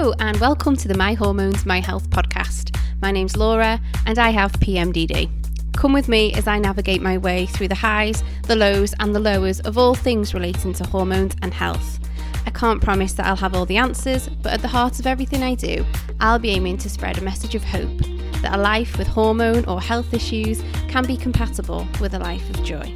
Hello, and welcome to the My Hormones, My Health podcast. My name's Laura, and I have PMDD. Come with me as I navigate my way through the highs, the lows, and the lowers of all things relating to hormones and health. I can't promise that I'll have all the answers, but at the heart of everything I do, I'll be aiming to spread a message of hope that a life with hormone or health issues can be compatible with a life of joy.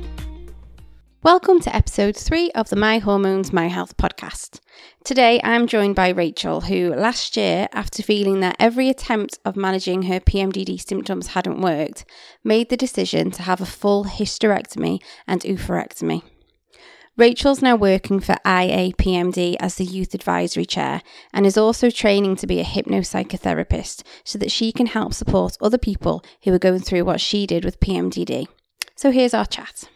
Welcome to episode three of the My Hormones, My Health podcast. Today I'm joined by Rachel, who last year, after feeling that every attempt of managing her PMDD symptoms hadn't worked, made the decision to have a full hysterectomy and oophorectomy. Rachel's now working for IAPMD as the Youth Advisory Chair and is also training to be a hypnopsychotherapist so that she can help support other people who are going through what she did with PMDD. So here's our chat.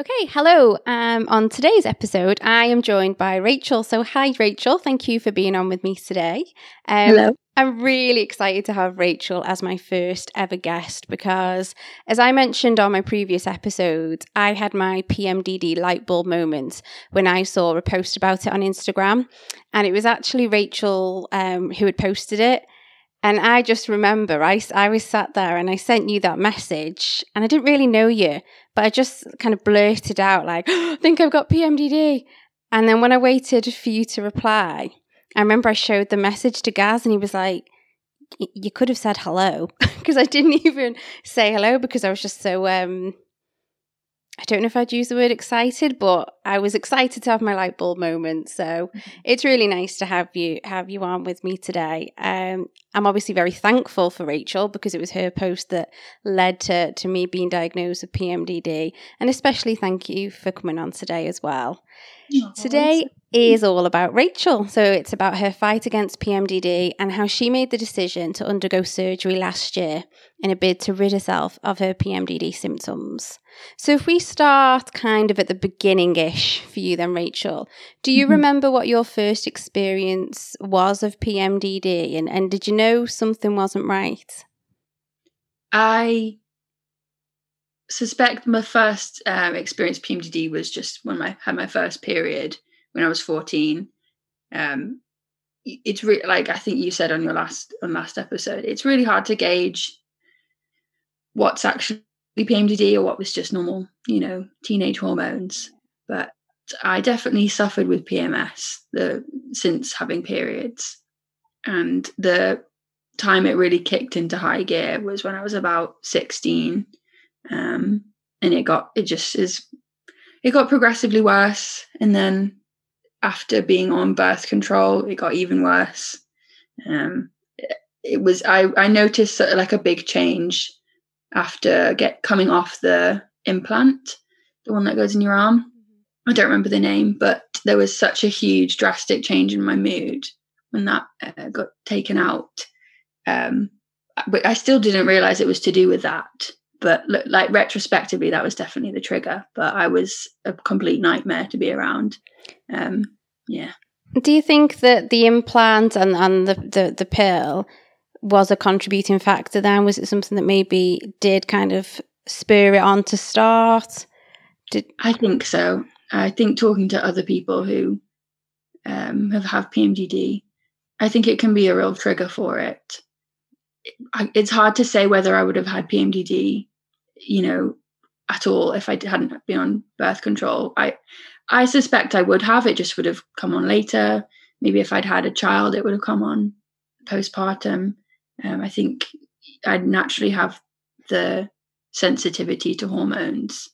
Okay, hello. Um, on today's episode, I am joined by Rachel. So, hi, Rachel. Thank you for being on with me today. Um, hello. I'm really excited to have Rachel as my first ever guest because, as I mentioned on my previous episode, I had my PMDD light bulb moment when I saw a post about it on Instagram. And it was actually Rachel um, who had posted it. And I just remember I, I was sat there and I sent you that message and I didn't really know you, but I just kind of blurted out, like, I think I've got PMDD. And then when I waited for you to reply, I remember I showed the message to Gaz and he was like, you could have said hello because I didn't even say hello because I was just so um I don't know if I'd use the word excited, but I was excited to have my light bulb moment. So mm-hmm. it's really nice to have you have you on with me today. Um, I'm obviously very thankful for Rachel because it was her post that led to to me being diagnosed with PMDD, and especially thank you for coming on today as well. Oh, today is all about Rachel. So it's about her fight against PMDD and how she made the decision to undergo surgery last year in a bid to rid herself of her PMDD symptoms. So if we start kind of at the beginning ish for you, then, Rachel, do you mm-hmm. remember what your first experience was of PMDD and, and did you know something wasn't right? I suspect my first um, experience PMDD was just when I had my first period when I was 14. Um, it's really like I think you said on your last on last episode, it's really hard to gauge what's actually PMDD or what was just normal, you know, teenage hormones. But I definitely suffered with PMS the since having periods. And the time it really kicked into high gear was when I was about 16. Um, and it got it just is it got progressively worse. And then after being on birth control, it got even worse. Um, it, it was I I noticed sort of like a big change after get coming off the implant, the one that goes in your arm. Mm-hmm. I don't remember the name, but there was such a huge, drastic change in my mood when that uh, got taken out. Um, but I still didn't realize it was to do with that. But look, like retrospectively, that was definitely the trigger. But I was a complete nightmare to be around. Um, yeah. Do you think that the implant and, and the, the, the pill was a contributing factor then? Was it something that maybe did kind of spur it on to start? Did I think so. I think talking to other people who um, have have PMDD, I think it can be a real trigger for it. It's hard to say whether I would have had PMDD, you know, at all if I hadn't been on birth control. I I suspect I would have. It just would have come on later. Maybe if I'd had a child, it would have come on postpartum. Um, I think I'd naturally have the sensitivity to hormones,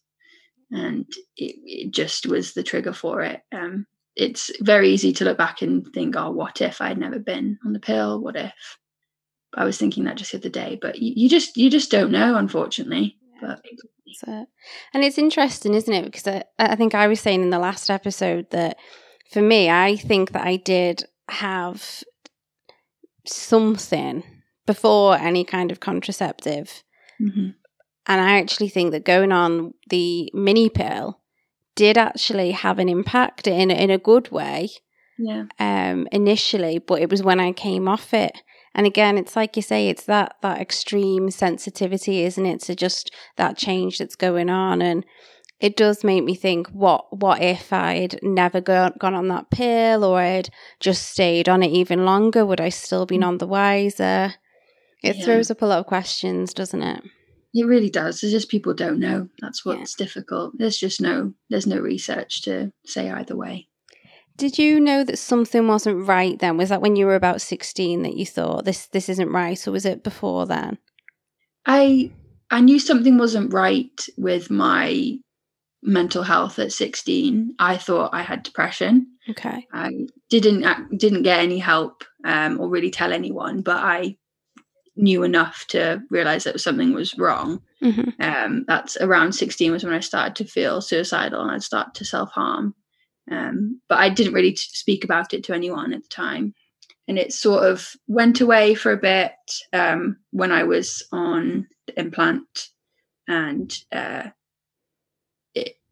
and it, it just was the trigger for it. Um, it's very easy to look back and think, oh, what if I'd never been on the pill? What if? I was thinking that just the other day, but you, you just you just don't know, unfortunately. But it. And it's interesting, isn't it? Because I, I think I was saying in the last episode that for me, I think that I did have something before any kind of contraceptive. Mm-hmm. And I actually think that going on the mini pill did actually have an impact in in a good way. Yeah. Um initially, but it was when I came off it. And again, it's like you say, it's that that extreme sensitivity, isn't it, to just that change that's going on and it does make me think what what if I'd never go, gone on that pill or I'd just stayed on it even longer? Would I still be mm. none the wiser? It yeah. throws up a lot of questions, doesn't it? It really does. It's just people don't know. That's what's yeah. difficult. There's just no there's no research to say either way. Did you know that something wasn't right then? Was that when you were about 16 that you thought this this isn't right or was it before then? I I knew something wasn't right with my mental health at 16 i thought i had depression okay i didn't didn't get any help um, or really tell anyone but i knew enough to realize that something was wrong mm-hmm. um, that's around 16 was when i started to feel suicidal and i'd start to self-harm um, but i didn't really speak about it to anyone at the time and it sort of went away for a bit um, when i was on the implant and uh,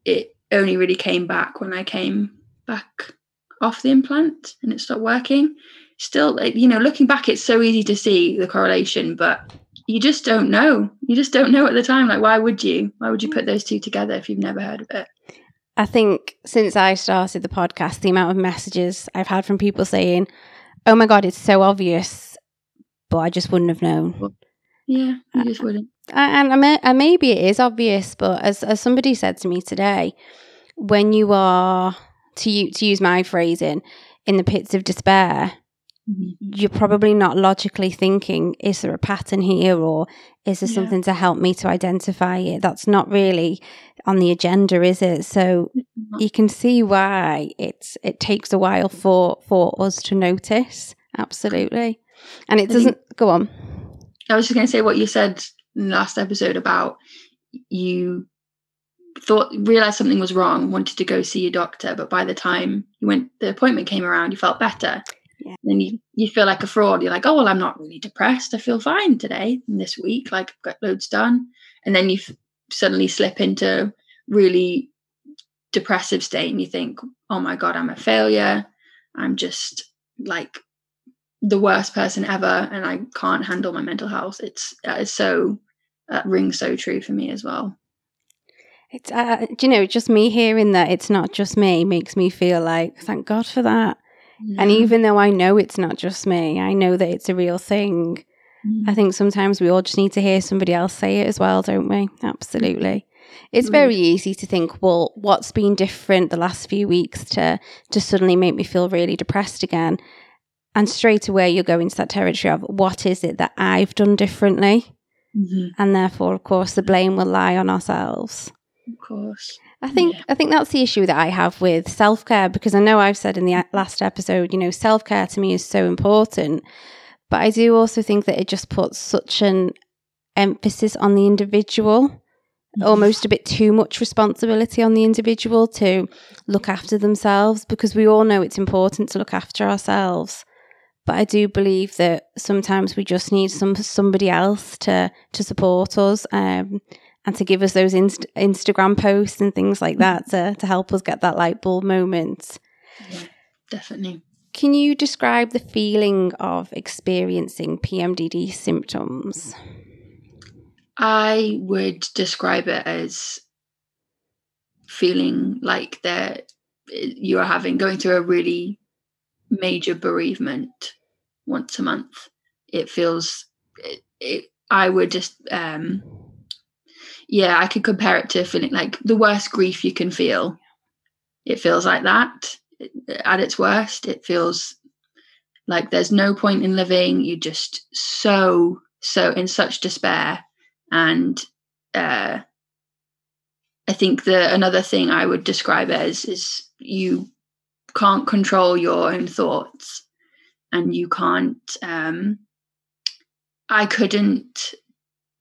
it only really came back when I came back off the implant and it stopped working. Still, you know, looking back, it's so easy to see the correlation, but you just don't know. You just don't know at the time. Like, why would you? Why would you put those two together if you've never heard of it? I think since I started the podcast, the amount of messages I've had from people saying, "Oh my god, it's so obvious," but I just wouldn't have known. Yeah, you just wouldn't. And, and, and maybe it is obvious, but as as somebody said to me today, when you are to you, to use my phrasing in the pits of despair, mm-hmm. you're probably not logically thinking, is there a pattern here or is there yeah. something to help me to identify it? That's not really on the agenda, is it? So mm-hmm. you can see why it's it takes a while for for us to notice. Absolutely. And it doesn't go on. I was just going to say what you said in the last episode about you thought realized something was wrong, wanted to go see your doctor, but by the time you went the appointment came around, you felt better. Yeah. Then you you feel like a fraud. You're like, oh well, I'm not really depressed. I feel fine today and this week. Like I've got loads done, and then you suddenly slip into really depressive state, and you think, oh my god, I'm a failure. I'm just like the worst person ever, and I can't handle my mental health. It's it's so that rings so true for me as well. It's, uh, you know, just me hearing that it's not just me makes me feel like, thank God for that. Yeah. And even though I know it's not just me, I know that it's a real thing. Mm. I think sometimes we all just need to hear somebody else say it as well, don't we? Absolutely. It's very easy to think, well, what's been different the last few weeks to to suddenly make me feel really depressed again? And straight away you're going to that territory of what is it that I've done differently? Mm-hmm. And therefore, of course, the blame will lie on ourselves. Of course. I think yeah. I think that's the issue that I have with self care because I know I've said in the last episode, you know, self care to me is so important, but I do also think that it just puts such an emphasis on the individual, mm-hmm. almost a bit too much responsibility on the individual to look after themselves because we all know it's important to look after ourselves. But I do believe that sometimes we just need some somebody else to to support us. Um, and to give us those inst- Instagram posts and things like that to, to help us get that light bulb moment. Yeah, definitely. Can you describe the feeling of experiencing PMDD symptoms? I would describe it as feeling like that you are having going through a really major bereavement once a month. It feels it, it I would just um yeah, I could compare it to feeling like the worst grief you can feel. It feels like that at its worst. It feels like there's no point in living. You're just so, so in such despair. And uh, I think the another thing I would describe as is you can't control your own thoughts and you can't um, I couldn't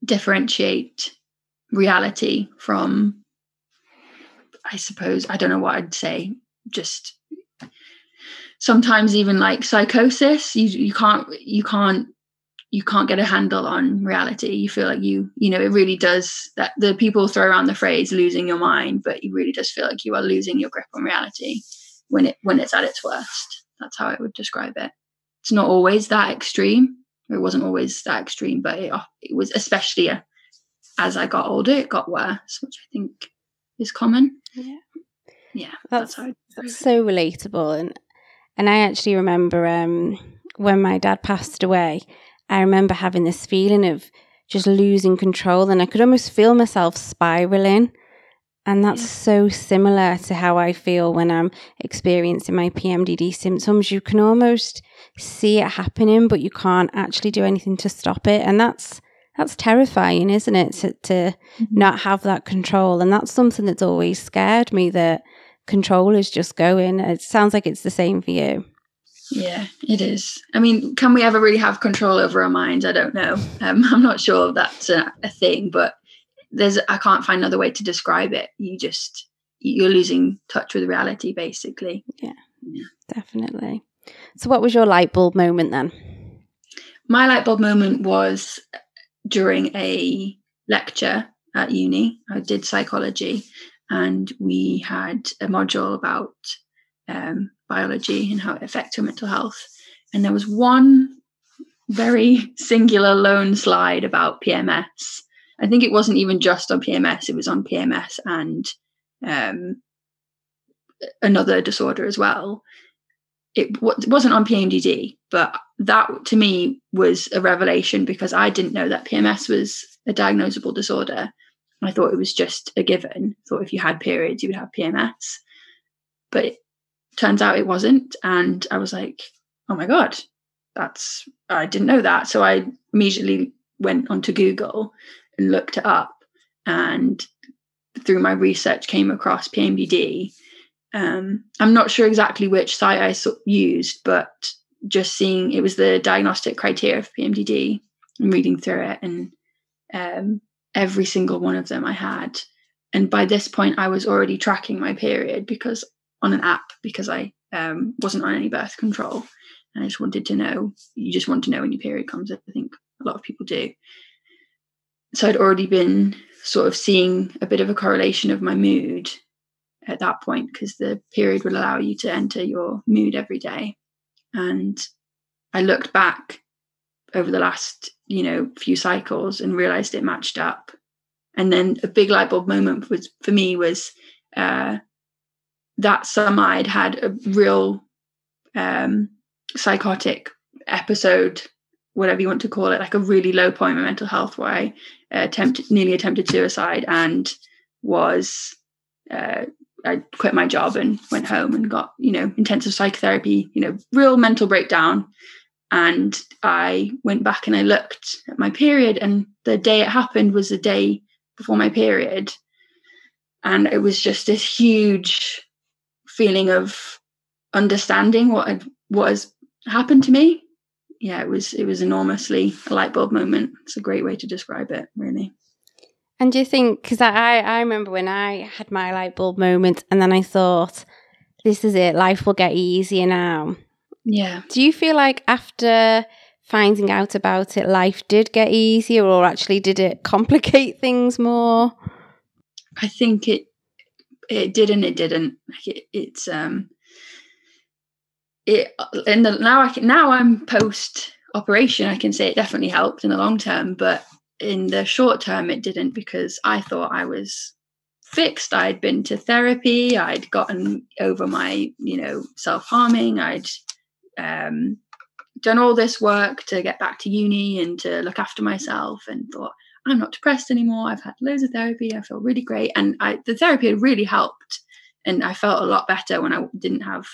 differentiate reality from i suppose i don't know what i'd say just sometimes even like psychosis you you can't you can't you can't get a handle on reality you feel like you you know it really does that the people throw around the phrase losing your mind but you really just feel like you are losing your grip on reality when it when it's at its worst that's how i would describe it it's not always that extreme it wasn't always that extreme but it, it was especially a, as I got older, it got worse, which I think is common. Yeah. Yeah, That's- that's, how. That's so relatable and and I actually remember um when my dad passed away, I remember having this feeling of just losing control and I could almost feel myself spiraling. And that's Yeah. so similar to how I feel when I'm experiencing my PMDD symptoms. You can almost see it happening, but you can't actually do anything to stop it. And that's that's terrifying, isn't it? To, to not have that control. And that's something that's always scared me that control is just going. It sounds like it's the same for you. Yeah, it is. I mean, can we ever really have control over our minds? I don't know. Um, I'm not sure that's a, a thing, but there's I can't find another way to describe it. You just you're losing touch with reality, basically. Yeah. Definitely. So, what was your light bulb moment then? My light bulb moment was during a lecture at uni. I did psychology, and we had a module about um, biology and how it affects your mental health. And there was one very singular lone slide about PMS. I think it wasn't even just on PMS; it was on PMS and um, another disorder as well. It, wa- it wasn't on PMDD, but that to me was a revelation because I didn't know that PMS was a diagnosable disorder. I thought it was just a given. thought if you had periods, you would have PMS. But it turns out it wasn't. And I was like, oh my God, that's, I didn't know that. So I immediately went onto Google and looked it up. And through my research, came across PMDD. Um, I'm not sure exactly which site I used, but just seeing it was the diagnostic criteria for PMDD and reading through it, and um, every single one of them I had. And by this point, I was already tracking my period because on an app because I um, wasn't on any birth control, and I just wanted to know. You just want to know when your period comes. I think a lot of people do. So I'd already been sort of seeing a bit of a correlation of my mood at that point because the period will allow you to enter your mood every day. And I looked back over the last, you know, few cycles and realized it matched up. And then a big light bulb moment was for me was uh, that summer I'd had a real um, psychotic episode, whatever you want to call it, like a really low point in my mental health where I uh, attempted, nearly attempted suicide and was uh, I quit my job and went home and got, you know, intensive psychotherapy, you know, real mental breakdown. And I went back and I looked at my period, and the day it happened was the day before my period. And it was just this huge feeling of understanding what had, what has happened to me. Yeah, it was it was enormously a light bulb moment. It's a great way to describe it, really. And do you think, because I, I remember when I had my light bulb moment and then I thought, this is it, life will get easier now. Yeah. Do you feel like after finding out about it, life did get easier or actually did it complicate things more? I think it it did and it didn't. It, it's um it and the, now I can now I'm post operation. I can say it definitely helped in the long term, but in the short term it didn't because I thought I was fixed. I'd been to therapy. I'd gotten over my you know self harming. I'd um, done all this work to get back to uni and to look after myself, and thought I'm not depressed anymore. I've had loads of therapy. I feel really great. And I, the therapy had really helped. And I felt a lot better when I didn't have,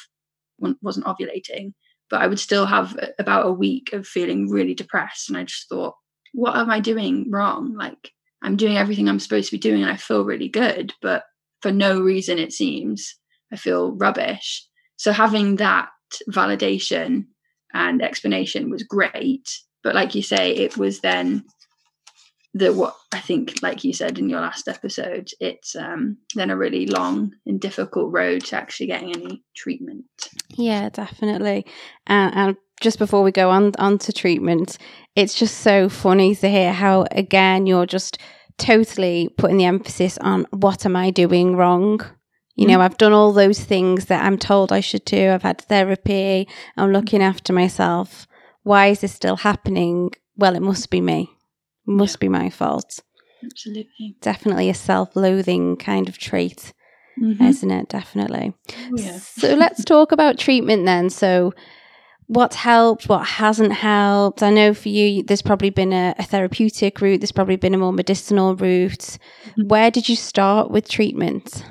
wasn't ovulating. But I would still have about a week of feeling really depressed. And I just thought, what am I doing wrong? Like, I'm doing everything I'm supposed to be doing and I feel really good. But for no reason, it seems, I feel rubbish. So having that validation and explanation was great. But like you say, it was then the what I think, like you said in your last episode, it's um, then a really long and difficult road to actually getting any treatment. Yeah, definitely. Uh, and just before we go on on to treatment, it's just so funny to hear how again you're just totally putting the emphasis on what am I doing wrong. You know, I've done all those things that I'm told I should do. I've had therapy. I'm looking after myself. Why is this still happening? Well, it must be me. It must be my fault. absolutely. Definitely a self loathing kind of trait, mm-hmm. isn't it? Definitely. Oh, yeah. so let's talk about treatment then. So, what's helped, what hasn't helped. I know for you, there's probably been a, a therapeutic route, there's probably been a more medicinal route. Mm-hmm. Where did you start with treatment?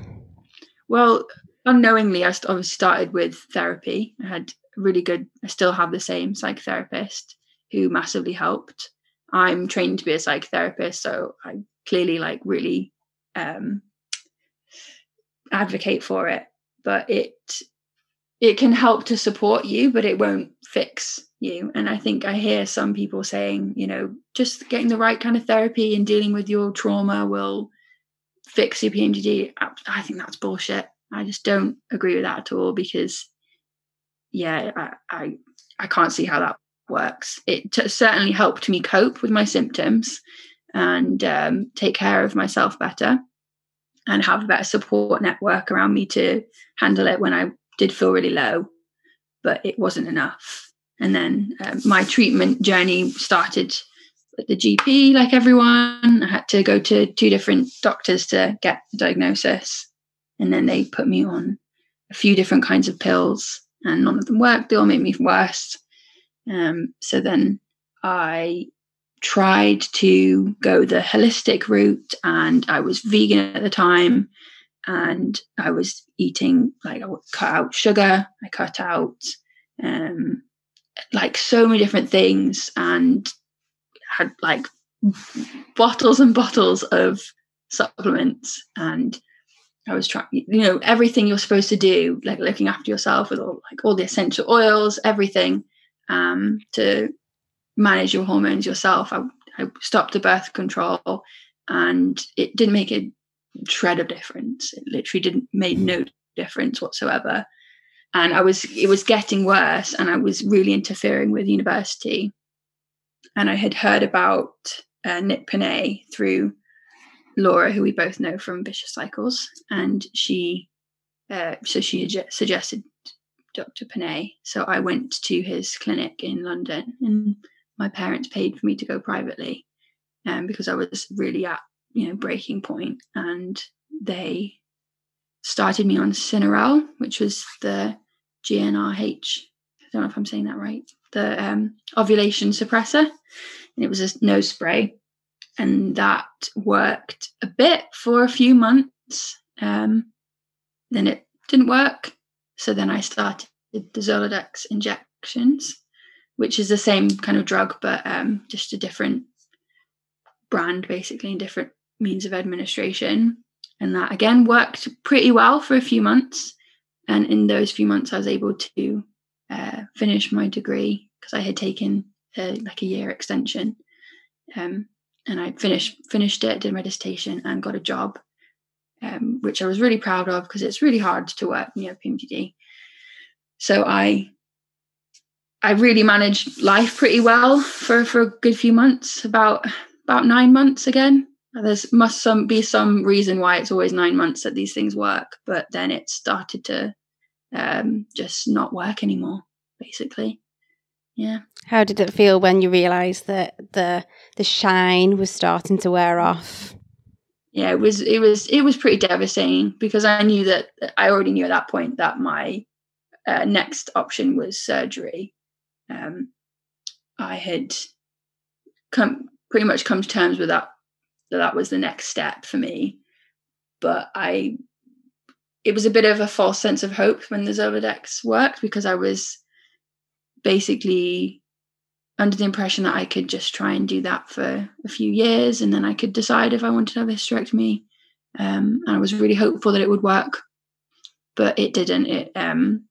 Well, unknowingly, I started with therapy. I had really good, I still have the same psychotherapist who massively helped. I'm trained to be a psychotherapist, so I clearly like really um, advocate for it. But it it can help to support you, but it won't fix you. And I think I hear some people saying, you know, just getting the right kind of therapy and dealing with your trauma will fix your PMDD. I think that's bullshit. I just don't agree with that at all because, yeah, I I, I can't see how that works. It t- certainly helped me cope with my symptoms and um, take care of myself better and have a better support network around me to handle it when I did feel really low, but it wasn't enough. And then um, my treatment journey started the GP, like everyone. I had to go to two different doctors to get the diagnosis. And then they put me on a few different kinds of pills, and none of them worked. They all made me worse. Um, so then I tried to go the holistic route, and I was vegan at the time and I was eating like I cut out sugar, I cut out um, like so many different things, and had like bottles and bottles of supplements, and I was trying, you know, everything you're supposed to do, like looking after yourself with all like all the essential oils, everything um, to manage your hormones yourself. I, I stopped the birth control, and it didn't make a shred of difference. It literally didn't made no difference whatsoever. And I was it was getting worse and I was really interfering with university. And I had heard about uh, Nick Panay through Laura, who we both know from Vicious Cycles, and she uh, so she suggested Dr. Panay. So I went to his clinic in London, and my parents paid for me to go privately, um, because I was really at you know breaking point and they started me on Synarel, which was the GnRH. I don't know if I'm saying that right. The um, ovulation suppressor, and it was a nose spray, and that worked a bit for a few months. Um, then it didn't work, so then I started the Zoladex injections, which is the same kind of drug, but um, just a different brand, basically, and different means of administration. And that again worked pretty well for a few months. And in those few months, I was able to uh, finish my degree because I had taken a, like a year extension. Um, and I finished finished it, did my dissertation, and got a job, um, which I was really proud of because it's really hard to work near PMDD. So I I really managed life pretty well for for a good few months, about about nine months again, there's must some be some reason why it's always nine months that these things work but then it started to um, just not work anymore basically. Yeah. How did it feel when you realized that the the shine was starting to wear off? Yeah it was it was it was pretty devastating because i knew that i already knew at that point that my uh, next option was surgery. Um, i had come pretty much come to terms with that that that was the next step for me. But I, it was a bit of a false sense of hope when the Zoladex worked because I was basically under the impression that I could just try and do that for a few years and then I could decide if I wanted to have a hysterectomy. Um, and I was really hopeful that it would work, but it didn't. It um,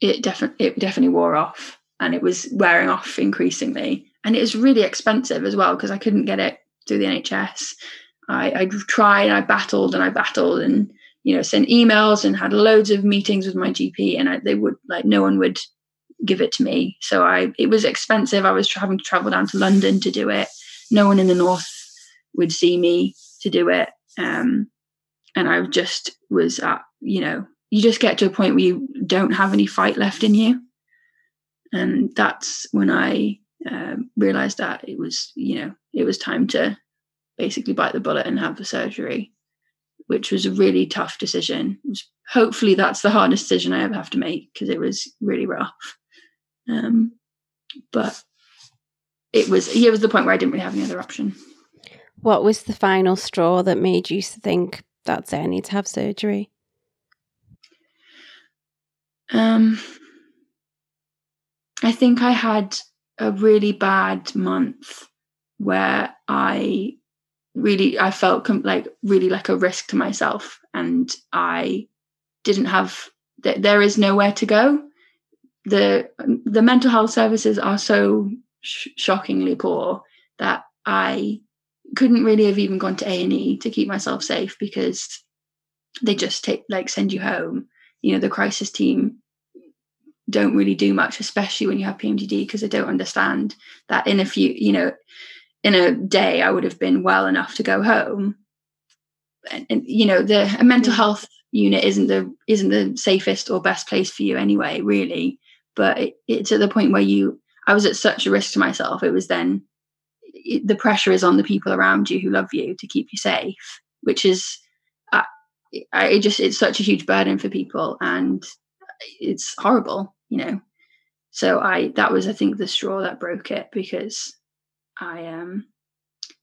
it definitely it definitely wore off, and it was wearing off increasingly, and it was really expensive as well because I couldn't get it through the NHS. I, I tried, I battled and I battled and, you know, sent emails and had loads of meetings with my GP and I, they would like, no one would give it to me. So I, it was expensive. I was having to travel down to London to do it. No one in the North would see me to do it. Um, and I just was at, you know, you just get to a point where you don't have any fight left in you. And that's when I um, realized that it was, you know, it was time to basically bite the bullet and have the surgery, which was a really tough decision. Was, hopefully, that's the hardest decision I ever have to make because it was really rough. Um, but it was here was the point where I didn't really have any other option. What was the final straw that made you think that's it? I need to have surgery. Um, I think I had a really bad month where I really I felt com- like really like a risk to myself, and I didn't have th- there is nowhere to go. the The mental health services are so sh- shockingly poor that I couldn't really have even gone to A and E to keep myself safe because they just take like send you home. You know, the crisis team don't really do much, especially when you have PMDD, because they don't understand that in a few, you know, in a day I would have been well enough to go home. And, and you know, the mental health unit isn't the isn't the safest or best place for you anyway, really. But it, it's at the point where you, I was at such a risk to myself. It was then it, the pressure is on the people around you who love you to keep you safe, which is, I, I it just it's such a huge burden for people, and it's horrible, you know. So I that was I think the straw that broke it because I um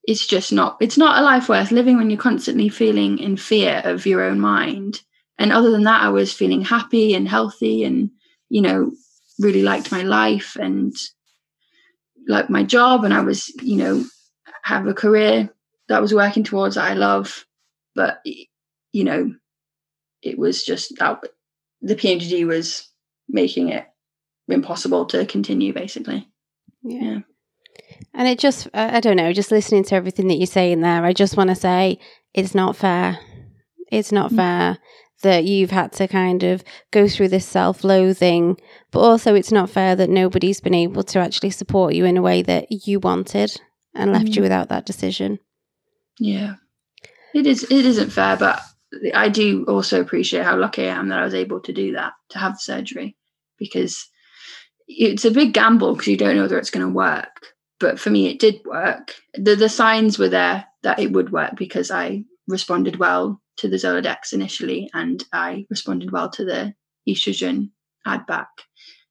it's just not it's not a life worth living when you're constantly feeling in fear of your own mind. And other than that, I was feeling happy and healthy and, you know, really liked my life and like my job and I was, you know, have a career that I was working towards that I love. But you know, it was just that the PMDD was making it impossible to continue, basically. Yeah. yeah. And it just, I don't know, just listening to everything that you're saying there, I just want to say it's not fair. It's not mm-hmm. fair that you've had to kind of go through this self loathing, but also it's not fair that nobody's been able to actually support you in a way that you wanted and left mm-hmm. you without that decision. Yeah. It is it isn't fair, but I do also appreciate how lucky I am that I was able to do that, to have the surgery, because it's a big gamble because you don't know whether it's going to work. But for me, it did work. The, the signs were there that it would work because I responded well to the Zoladex initially and I responded well to the estrogen add back.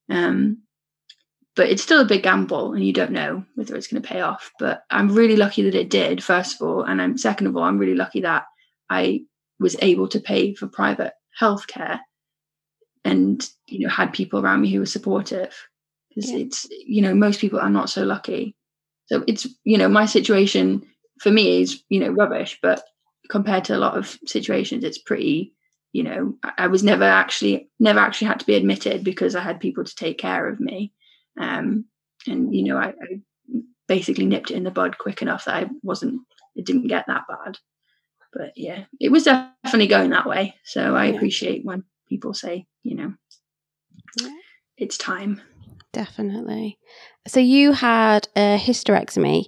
Um, but it's still a big gamble and you don't know whether it's going to pay off. But I'm really lucky that it did, first of all. And I'm second of all, I'm really lucky that I was able to pay for private healthcare and you know had people around me who were supportive because yeah. it's you know most people are not so lucky so it's you know my situation for me is you know rubbish but compared to a lot of situations it's pretty you know i was never actually never actually had to be admitted because i had people to take care of me um and you know I, I basically nipped it in the bud quick enough that i wasn't it didn't get that bad but yeah, it was definitely going that way. So I appreciate when people say, you know, it's time. Definitely. So you had a hysterectomy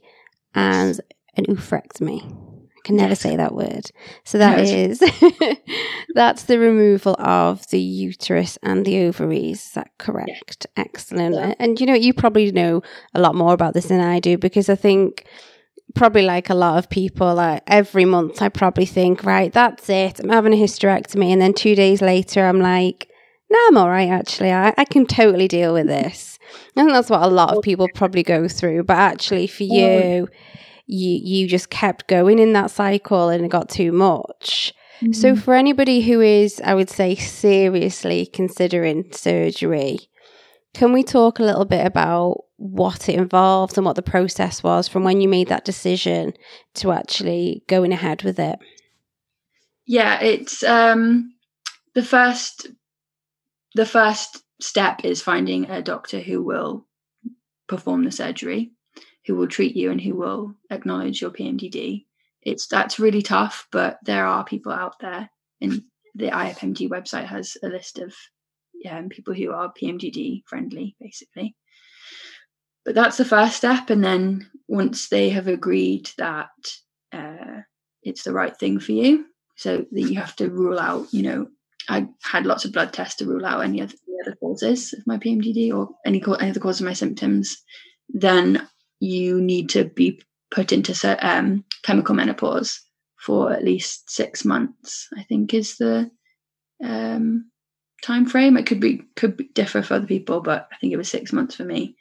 and an oophorectomy. I can never yes. say that word. So that no, is that's the removal of the uterus and the ovaries. Is that correct? Yeah. Excellent. Yeah. And you know, you probably know a lot more about this than I do because I think probably like a lot of people, uh, every month I probably think, right, that's it. I'm having a hysterectomy. And then two days later, I'm like, no, I'm all right, actually. I, I can totally deal with this. And that's what a lot of people probably go through. But actually, for you, you, you just kept going in that cycle and it got too much. Mm-hmm. So, for anybody who is, I would say, seriously considering surgery, can we talk a little bit about what it involved and what the process was from when you made that decision to actually going ahead with it? Yeah, it's um, the first. The first step is finding a doctor who will perform the surgery, who will treat you, and who will acknowledge your PMDD. It's that's really tough, but there are people out there, and the IAPMD website has a list of people who are PMDD friendly, basically. But that's the first step. And then once they have agreed that uh, it's the right thing for you, so that you have to rule out, you know, I had lots of blood tests to rule out any other, any other causes of my PMDD or any, any other cause of my symptoms, then you need to be put into um, chemical menopause for at least six months. I think is the um, time frame. It could be could be differ for other people, but I think it was six months for me.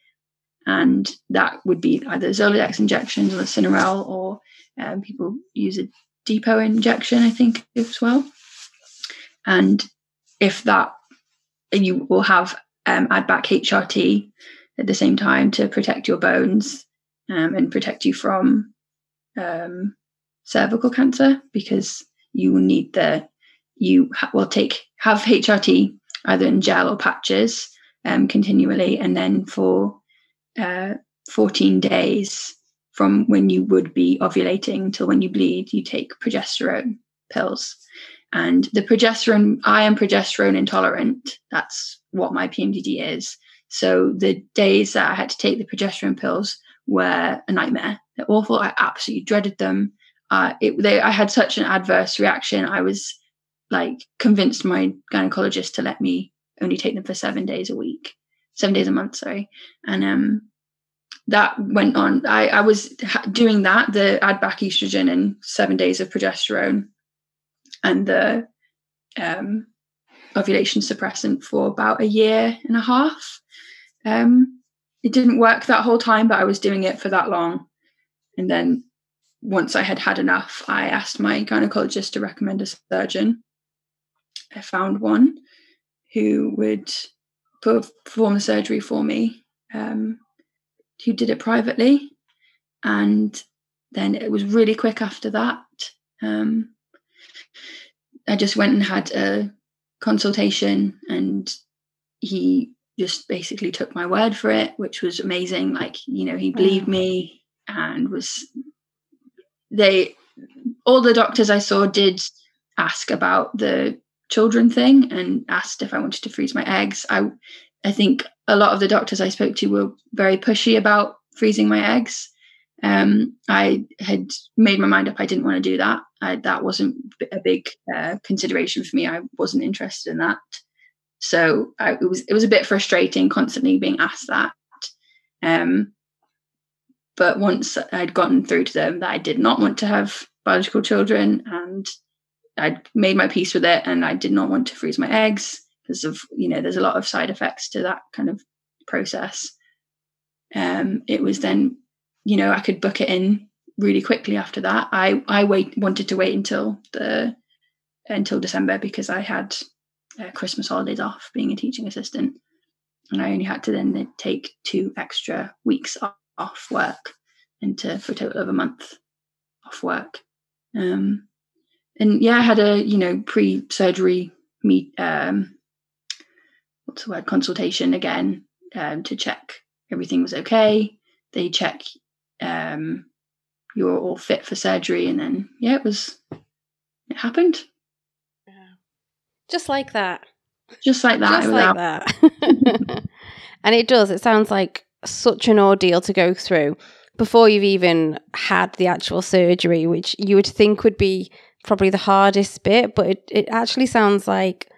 And that would be either Zoladex injections or Synarel, or um, people use a depot injection, I think, as well. And if that, you will have um, add back HRT at the same time to protect your bones um, and protect you from um, cervical cancer because you will need the you ha- will take have HRT either in gel or patches um, continually, and then for uh, 14 days from when you would be ovulating till when you bleed, you take progesterone pills. And the progesterone, I am progesterone intolerant. That's what my PMDD is. So the days that I had to take the progesterone pills were a nightmare. They're awful. I absolutely dreaded them. Uh, it, they, I had such an adverse reaction. I was like convinced my gynecologist to let me only take them for seven days a week, seven days a month, sorry. And um, that went on. I, I was doing that, the add back estrogen and seven days of progesterone and the um, ovulation suppressant for about a year and a half. Um, it didn't work that whole time, but I was doing it for that long. And then once I had had enough, I asked my gynecologist to recommend a surgeon. I found one who would perform the surgery for me, um, who did it privately. And then it was really quick after that. Um, I just went and had a consultation, and he just basically took my word for it, which was amazing. Like, you know, he believed me and was they all the doctors I saw did ask about the children thing and asked if I wanted to freeze my eggs. I I think a lot of the doctors I spoke to were very pushy about freezing my eggs. Um, I had made my mind up I didn't want to do that. I, that wasn't a big uh, consideration for me. I wasn't interested in that. So I, it was it was a bit frustrating constantly being asked that. Um, but once I'd gotten through to them that I did not want to have biological children and I'd made my peace with it and I did not want to freeze my eggs because of, you know, there's a lot of side effects to that kind of process. Um, it was then, you know, I could book it in really quickly after that. I, I wait wanted to wait until the until December because I had uh, Christmas holidays off being a teaching assistant. And I only had to then take two extra weeks off off work into for a total of a month off work. Um, and yeah, I had a you know pre-surgery meet um, what's the word consultation again um, to check everything was okay. They check um, you're all fit for surgery, and then yeah, it was it happened. Just like that. Just like that. Just like that. and it does. It sounds like such an ordeal to go through before you've even had the actual surgery, which you would think would be probably the hardest bit, but it, it actually sounds like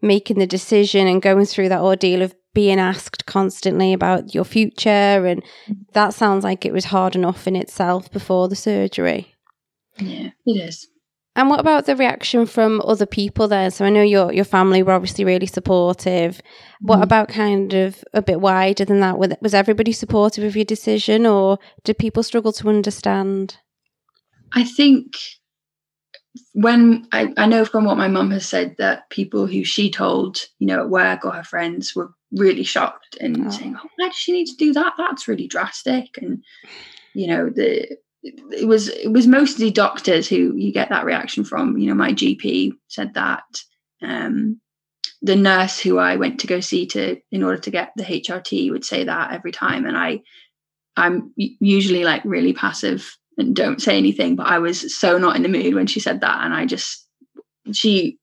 making the decision and going through that ordeal of being asked constantly about your future and that sounds like it was hard enough in itself before the surgery. Yeah, it is. And what about the reaction from other people there? So I know your your family were obviously really supportive. What mm. about kind of a bit wider than that? Was everybody supportive of your decision, or did people struggle to understand? I think when I, I know from what my mum has said that people who she told, you know, at work or her friends were really shocked and oh. saying, "Oh, why does she need to do that? That's really drastic." And you know, the it was it was mostly doctors who you get that reaction from. You know, my GP said that. Um, the nurse who I went to go see to in order to get the HRT would say that every time, and I I'm usually like really passive and don't say anything, but I was so not in the mood when she said that, and I just she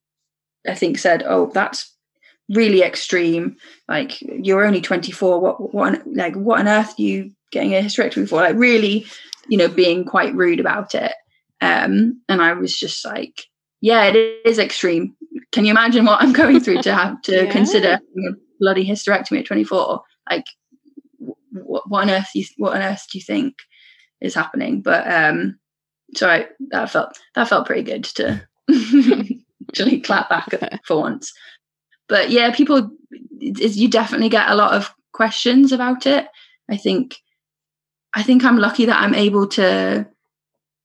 I think said, "Oh, that's really extreme. Like you're only 24. What what like what on earth are you getting a hysterectomy for? Like really." you know, being quite rude about it. Um, and I was just like, yeah, it is extreme. Can you imagine what I'm going through to have to yeah. consider a bloody hysterectomy at 24? Like, what, what on earth? You, what on earth do you think is happening? But um, so I, that felt that felt pretty good to actually clap back for once. But yeah, people, you definitely get a lot of questions about it. I think, I think I'm lucky that I'm able to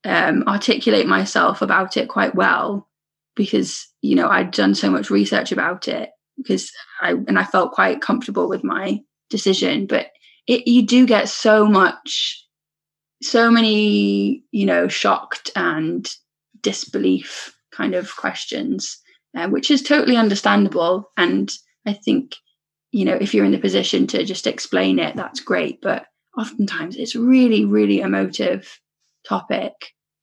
um, articulate myself about it quite well because you know I'd done so much research about it because I and I felt quite comfortable with my decision. But it, you do get so much, so many, you know, shocked and disbelief kind of questions, uh, which is totally understandable. And I think, you know, if you're in the position to just explain it, that's great. But oftentimes it's really, really emotive topic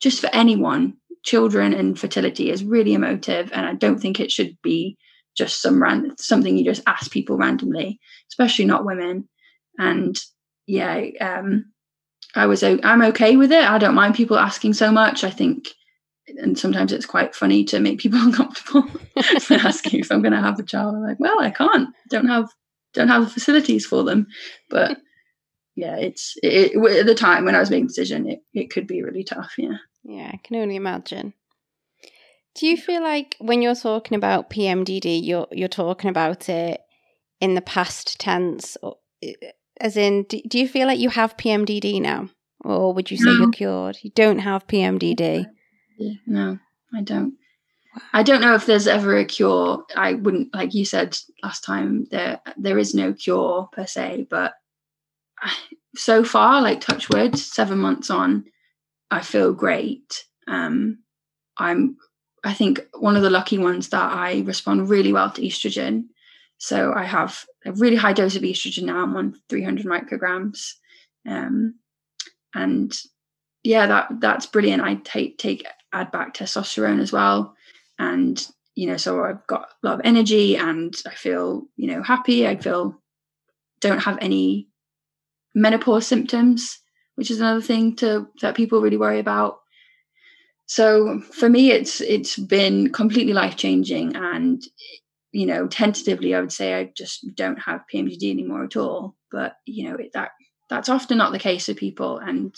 just for anyone. Children and fertility is really emotive, and I don't think it should be just some random something you just ask people randomly, especially not women. And yeah, um, I was I'm okay with it. I don't mind people asking so much. I think, and sometimes it's quite funny to make people uncomfortable asking if I'm going to have a child. I'm like, well, I can't. Don't have don't have the facilities for them. But yeah, it's it, at the time when I was making the decision, it it could be really tough. Yeah. Yeah, I can only imagine. Do you feel like when you're talking about PMDD, you're you're talking about it in the past tense, or, as in, do, do you feel like you have PMDD now, or would you say no. you're cured? You don't have PMDD. No, I don't. I don't know if there's ever a cure. I wouldn't, like you said last time, there there is no cure per se. But so far, like touchwood, seven months on, I feel great. Um, I'm I think one of the lucky ones that I respond really well to estrogen. So I have a really high dose of estrogen now. I'm on 300 micrograms, um, and yeah, that that's brilliant. I take take add back testosterone as well, and you know, so I've got a lot of energy and I feel you know happy. I feel don't have any menopause symptoms, which is another thing to that people really worry about so for me it's it's been completely life changing and you know tentatively i would say i just don't have pmdd anymore at all. But you know it, that that's often not the case for people. And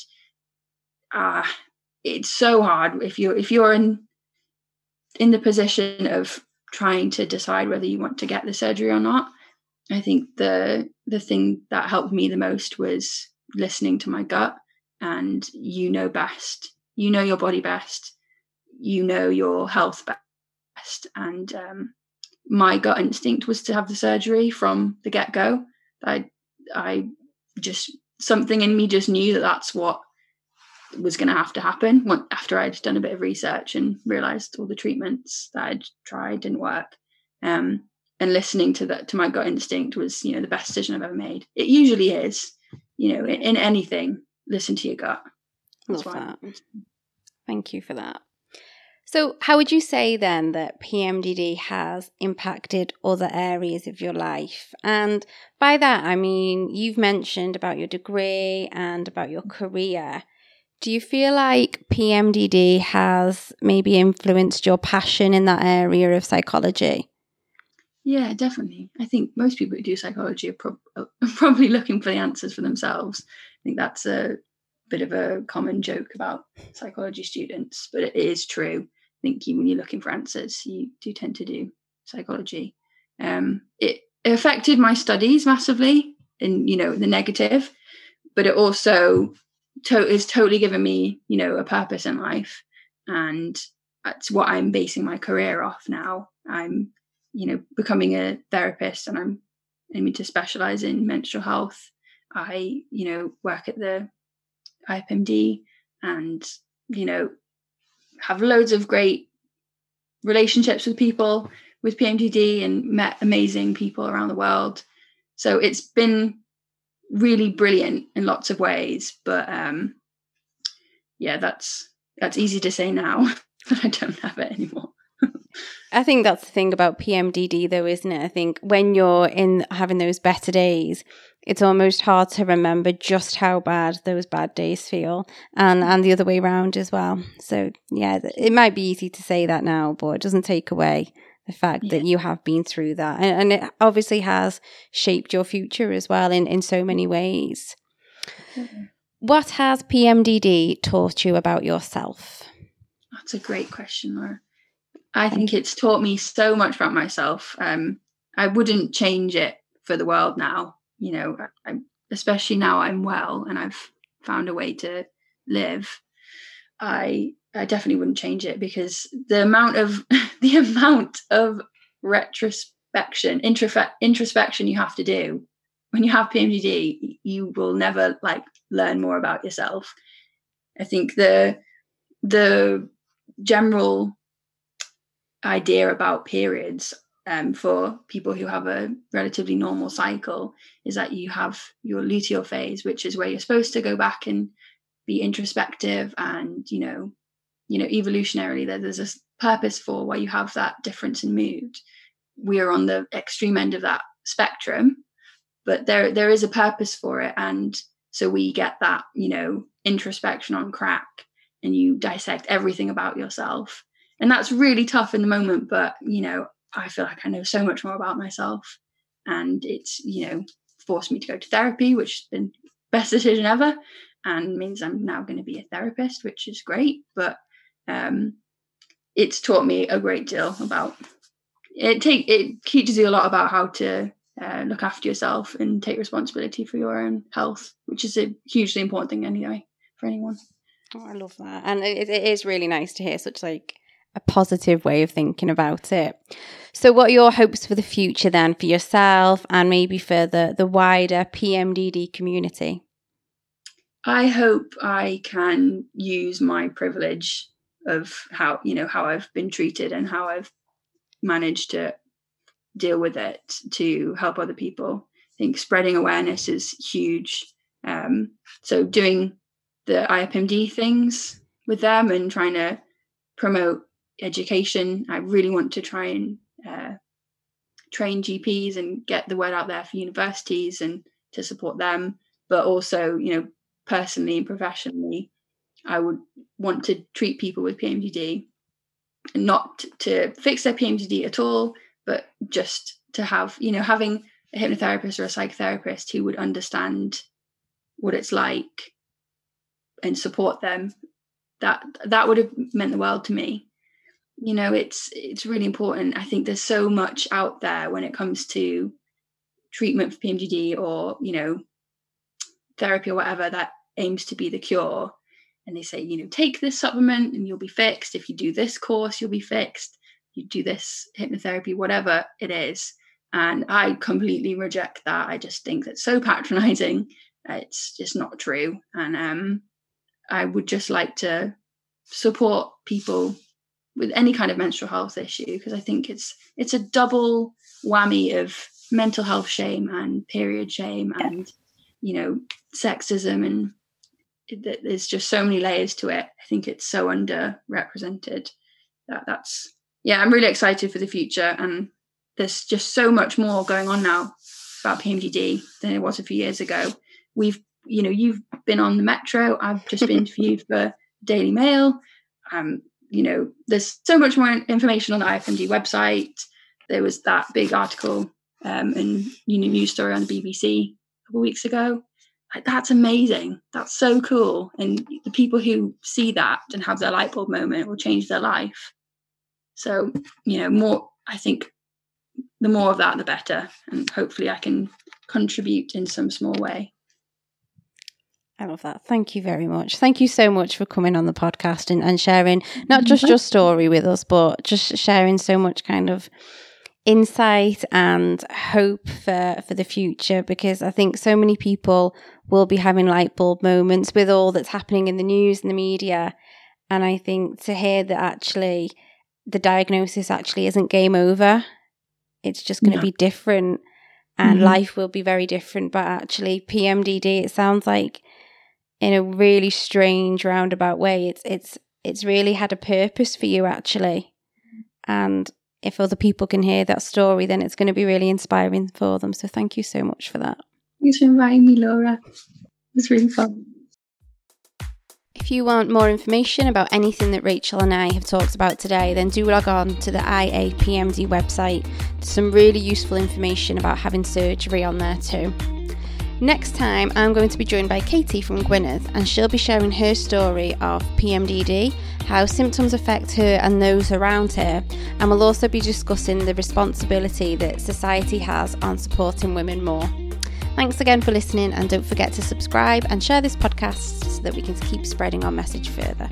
uh it's so hard if you're if you're in in the position of trying to decide whether you want to get the surgery or not. I think the the thing that helped me the most was listening to my gut. And you know best. You know your body best. You know your health best. And um, my gut instinct was to have the surgery from the get-go. I i just something in me just knew that that's what was going to have to happen after i'd done a bit of research and realized all the treatments that i'd tried didn't work. Um, and listening to that to my gut instinct was you know the best decision i've ever made. It usually is you know in, in anything listen to your gut. Love that. Thank you for that. So, how would you say then that PMDD has impacted other areas of your life? And by that, I mean, you've mentioned about your degree and about your career. Do you feel like PMDD has maybe influenced your passion in that area of psychology? Yeah, definitely. I think most people who do psychology are, pro- are probably looking for the answers for themselves. I think that's a bit of a common joke about psychology students, but it is true. Think when you're looking for answers, you do tend to do psychology. Um, it, it affected my studies massively, in you know the negative, but it also to- is totally given me you know a purpose in life, and that's what I'm basing my career off now. I'm you know becoming a therapist, and I'm aiming to specialize in menstrual health. I you know work at the IAPMD and, you know, have loads of great relationships with people with PMDD and met amazing people around the world. So it's been really brilliant in lots of ways. But um, yeah, that's that's easy to say now, but I don't have it anymore. I think that's the thing about PMDD, though, isn't it? I think when you're in having those better days, it's almost hard to remember just how bad those bad days feel, and and the other way around as well. So yeah, it might be easy to say that now, but it doesn't take away the fact yeah. that you have been through that, and, and it obviously has shaped your future as well in in so many ways. Mm-hmm. what has PMDD taught you about yourself? That's a great question, Laura. I think it's taught me so much about myself. Um, I wouldn't change it for the world now. You know, I, especially now I'm well and I've found a way to live. I I definitely wouldn't change it because the amount of the amount of retrospection, introspection you have to do when you have PMDD, you will never like learn more about yourself. I think the the general idea about periods um, for people who have a relatively normal cycle is that you have your luteal phase, which is where you're supposed to go back and be introspective and you know, you know, evolutionarily there's a purpose for why you have that difference in mood. We are on the extreme end of that spectrum, but there there is a purpose for it, and so we get that you know introspection on crack, and you dissect everything about yourself and that's really tough in the moment but you know i feel like i know so much more about myself and it's you know forced me to go to therapy which has been best decision ever and means i'm now going to be a therapist which is great but um it's taught me a great deal about it take it teaches you a lot about how to uh, look after yourself and take responsibility for your own health which is a hugely important thing anyway for anyone oh, i love that and it, it is really nice to hear such like a positive way of thinking about it. So, what are your hopes for the future then for yourself and maybe for the, the wider PMDD community? I hope I can use my privilege of how you know how I've been treated and how I've managed to deal with it to help other people. I think spreading awareness is huge. Um, so doing the IAPMD things with them and trying to promote education. I really want to try and uh, train GPs and get the word out there for universities and to support them. But also, you know, personally and professionally, I would want to treat people with PMDD, not to fix their PMDD at all, but just to have, you know, having a hypnotherapist or a psychotherapist who would understand what it's like and support them that that would have meant the world to me you know it's it's really important. I think there's so much out there when it comes to treatment for pmdd or you know therapy or whatever that aims to be the cure. And they say you know take this supplement and you'll be fixed. If you do this course you'll be fixed. You do this hypnotherapy whatever it is. And i completely reject that. I just think that's so patronizing. It's just not true. And um i would just like to support people with any kind of menstrual health issue because I think it's it's a double whammy of mental health shame and period shame and you know sexism and it, there's just so many layers to it. I think it's so underrepresented that that's yeah. I'm really excited for the future and there's just so much more going on now about PMDD than it was a few years ago. We've you know you've been on the Metro. I've just been interviewed for Daily Mail. Um, you know, there's so much more information on the IAPMD website. There was that big article um, in you know, news story on the BBC a couple of weeks ago. Like, that's amazing. That's so cool. And the people who see that and have their light bulb moment will change their life. So, you know, more, I think the more of that, the better. And hopefully I can contribute in some small way. I love that. Thank you very much. Thank you so much for coming on the podcast and, and sharing not just your story with us, but just sharing so much kind of insight and hope for, for the future because I think so many people will be having light bulb moments with all that's happening in the news and the media. And I think to hear that actually the diagnosis actually isn't game over, it's just going to no. be different and mm-hmm. life will be very different. But actually, PMDD, it sounds like in a really strange roundabout way. It's it's it's really had a purpose for you actually. And if other people can hear that story, then it's going to be really inspiring for them. So thank you so much for that. Thanks for inviting me, Laura. It was really fun. If you want more information about anything that Rachel and I have talked about today, then do log on to the IAPMD website. There's some really useful information about having surgery on there too. Next time, I'm going to be joined by Katie from Gwynedd, and she'll be sharing her story of PMDD, how symptoms affect her and those around her, and we'll also be discussing the responsibility that society has on supporting women more. Thanks again for listening, and don't forget to subscribe and share this podcast so that we can keep spreading our message further.